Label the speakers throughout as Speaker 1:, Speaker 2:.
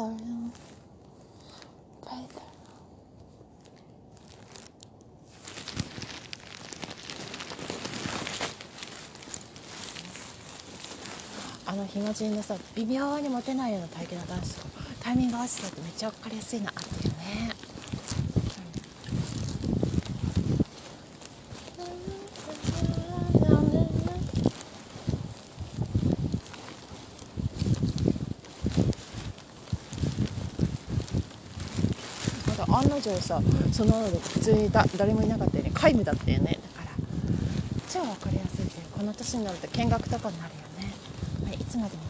Speaker 1: Feather Feather あの暇人のさ微妙にモテないような体型の男子とタイミング合わせたってめっちゃ分かりやすいなったよねまだ案の定さその普通にいた誰もいなかったよね。皆無だったよね。だから超分かりやすいっていうこの年になると見学とかになるよね、まあ、いつまでも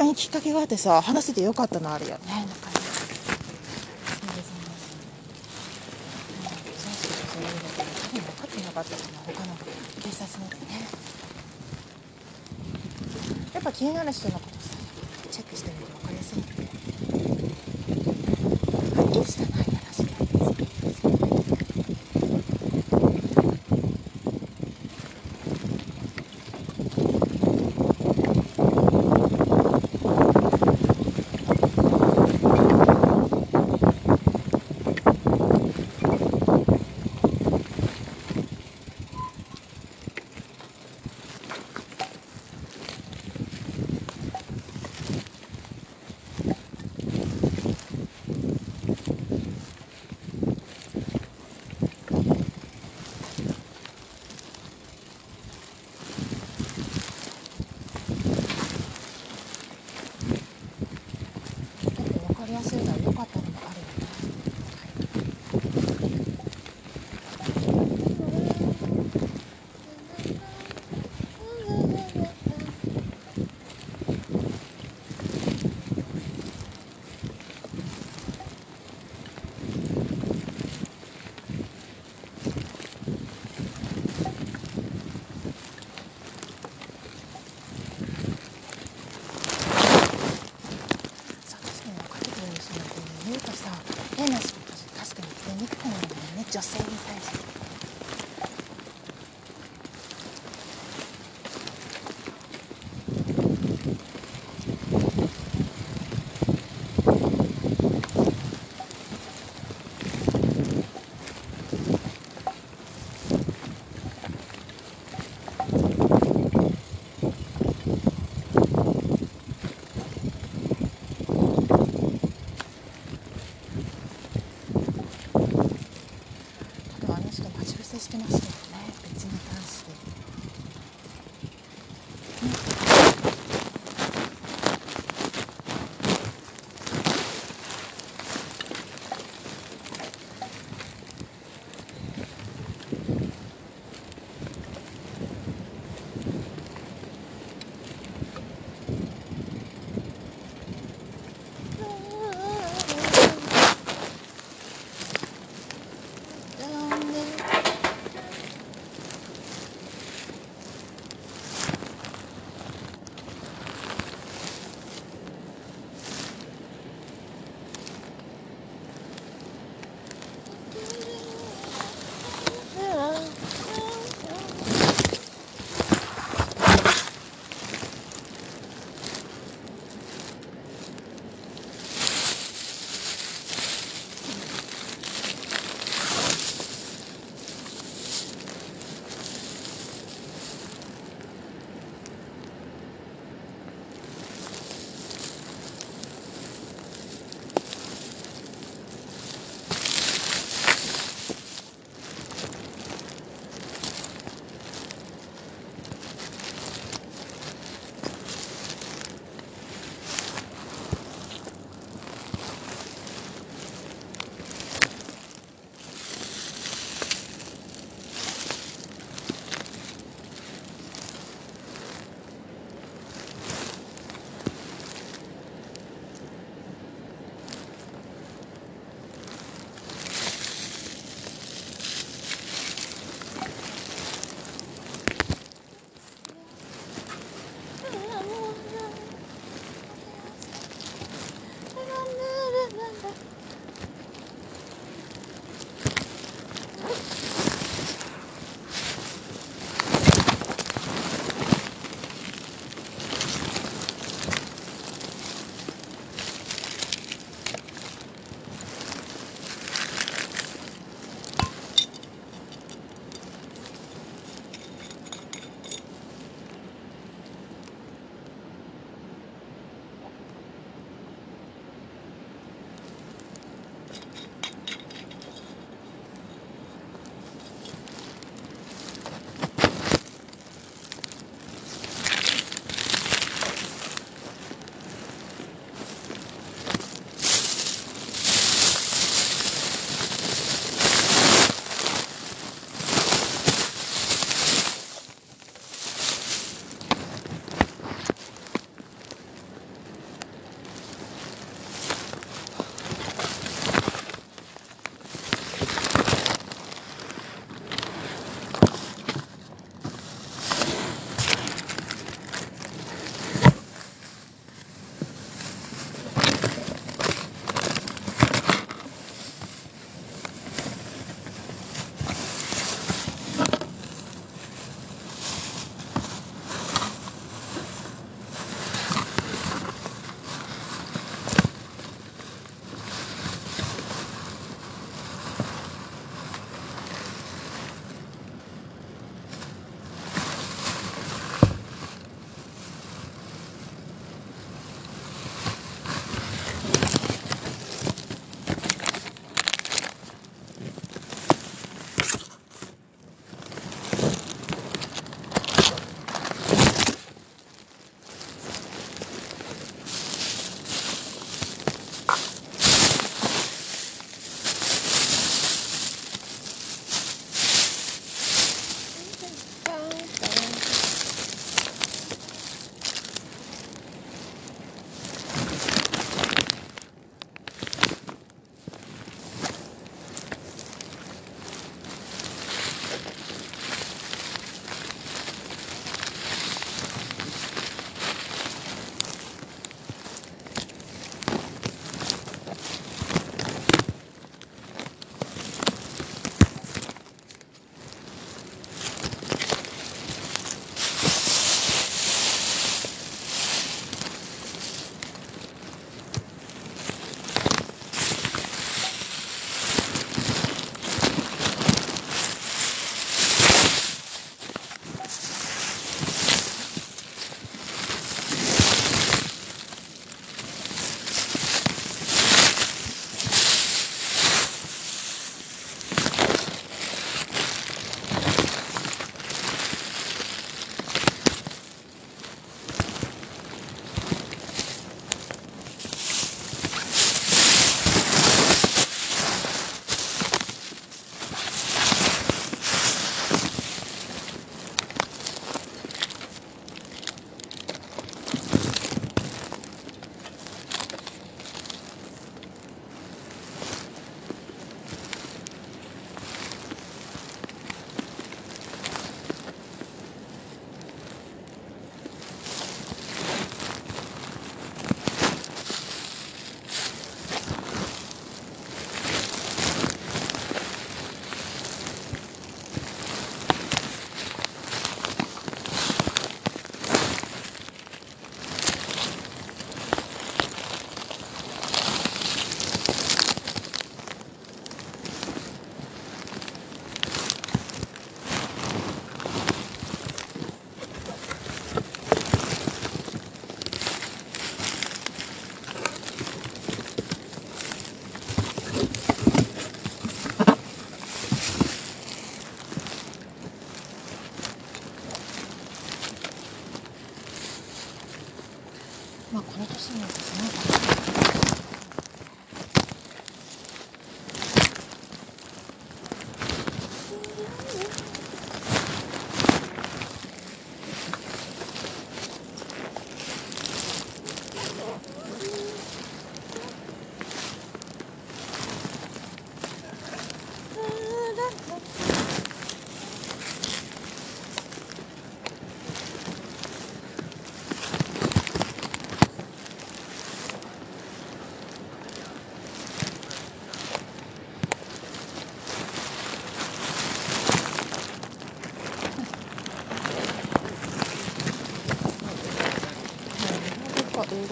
Speaker 1: かにきっかけがあってさ話せてよかったのあるよね。かね。やっぱ気になる人の just say anything.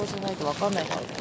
Speaker 1: じゃないと分かんないからね。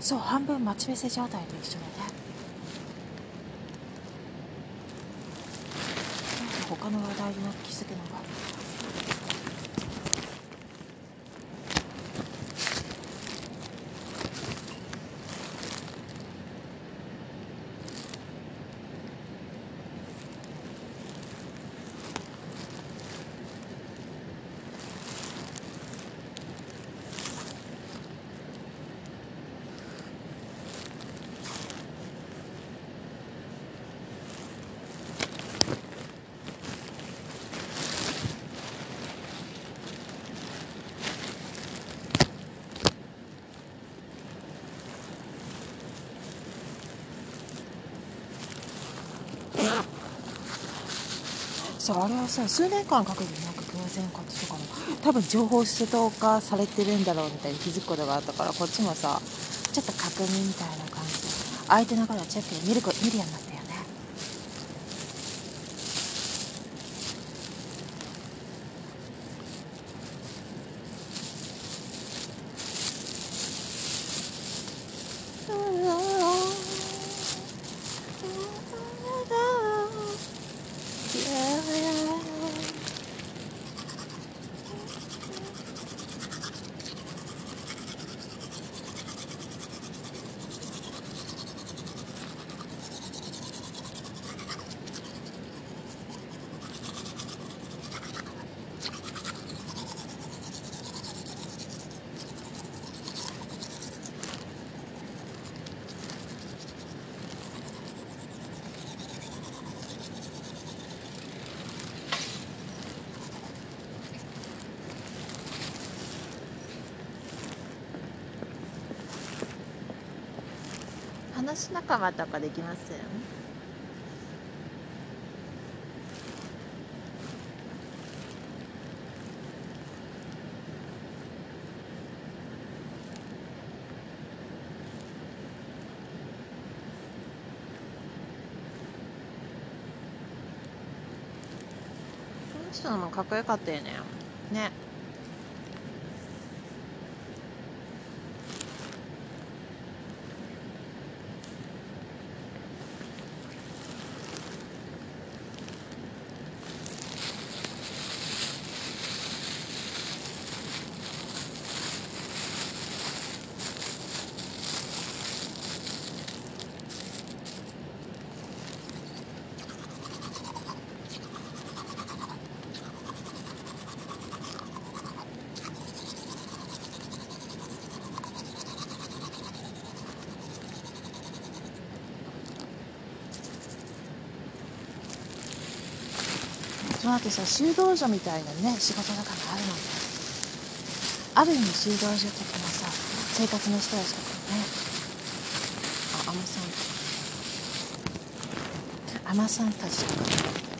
Speaker 1: そう半分待ち伏せ状態と一緒だね。他の話題に気づくのが。そうあれはさ数年間かけてなんか偶然買ってとかも多分情報出動化されてるんだろうみたいに気づくことがあったからこっちもさちょっと確認みたいな感じで。相手の方はチェックで見る見るようになったよね話仲間とかできます？この人のもかっこよかったよね。ね。の後さ修道女みたいなね仕事とからあるのである意味修道女的なさ生活の人たちとかね。あ海女さん。海女さんたちとか。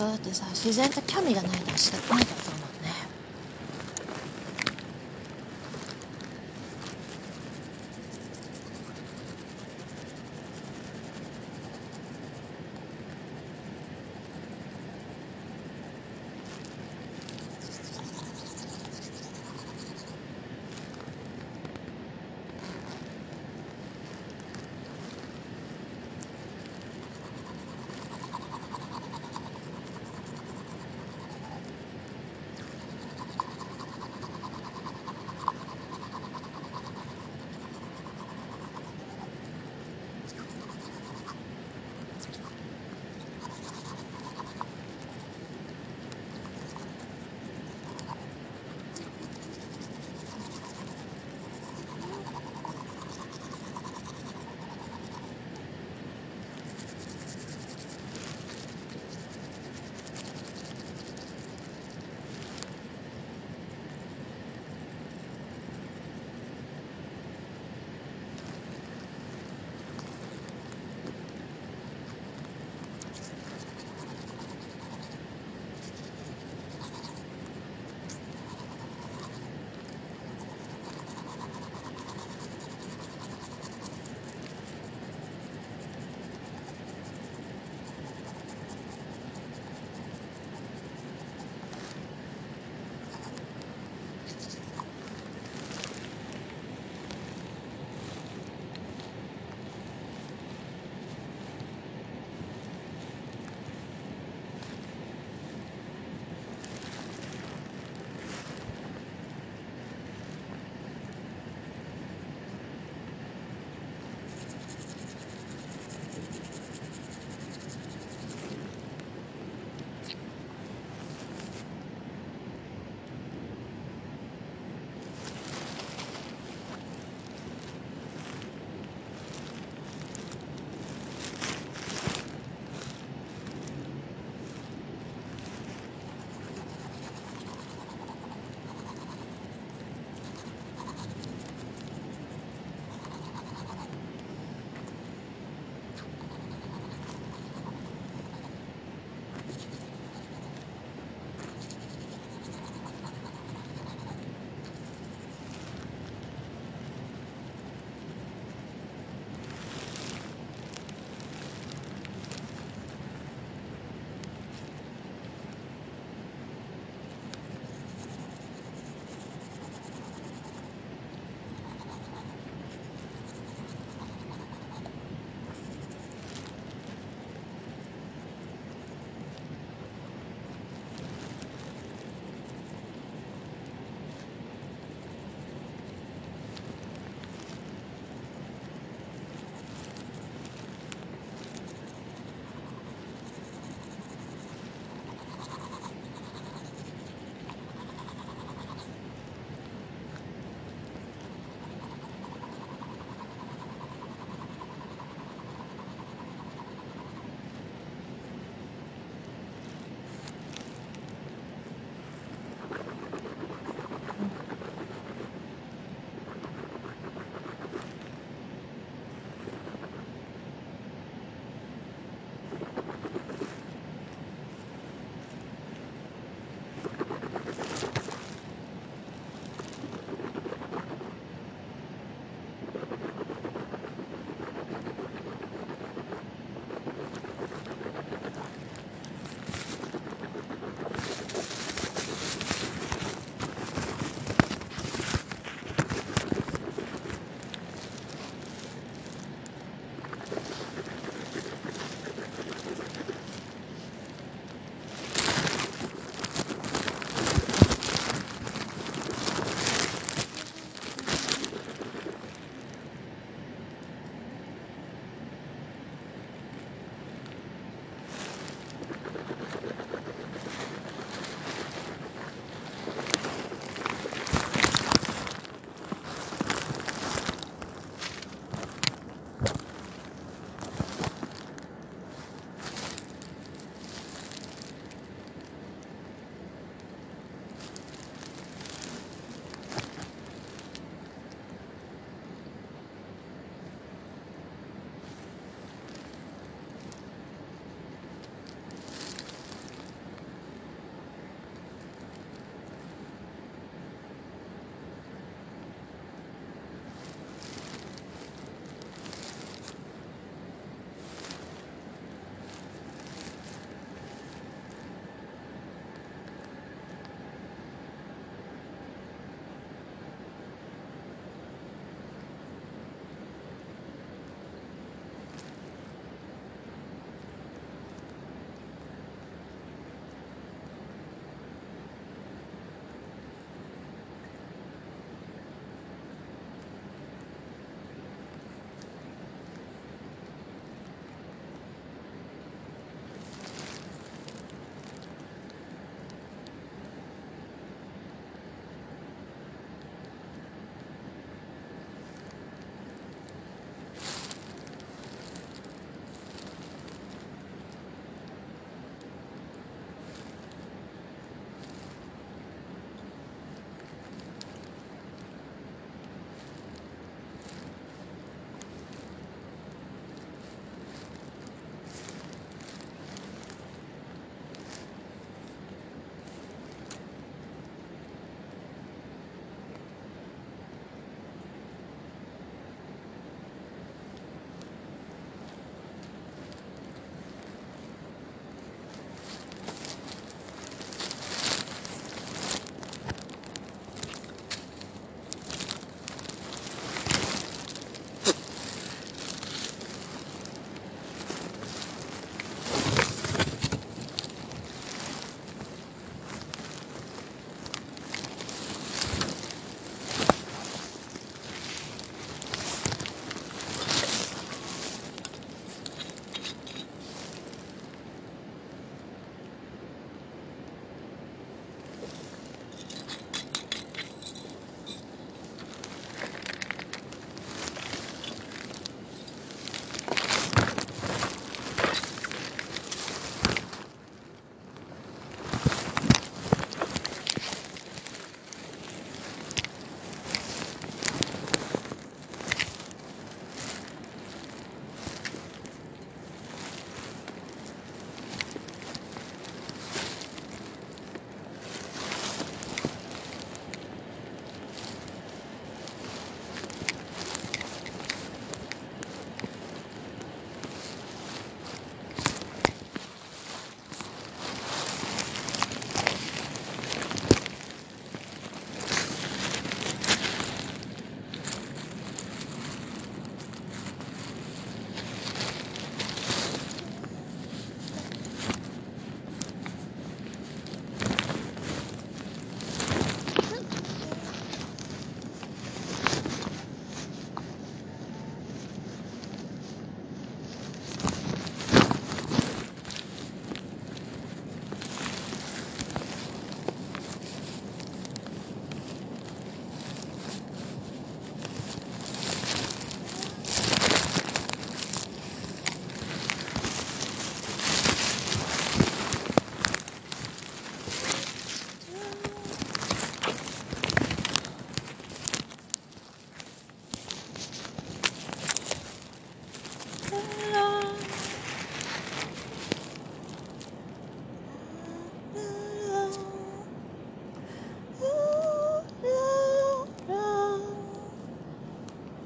Speaker 1: そうだってさ自然と興味がないと仕方ないだろ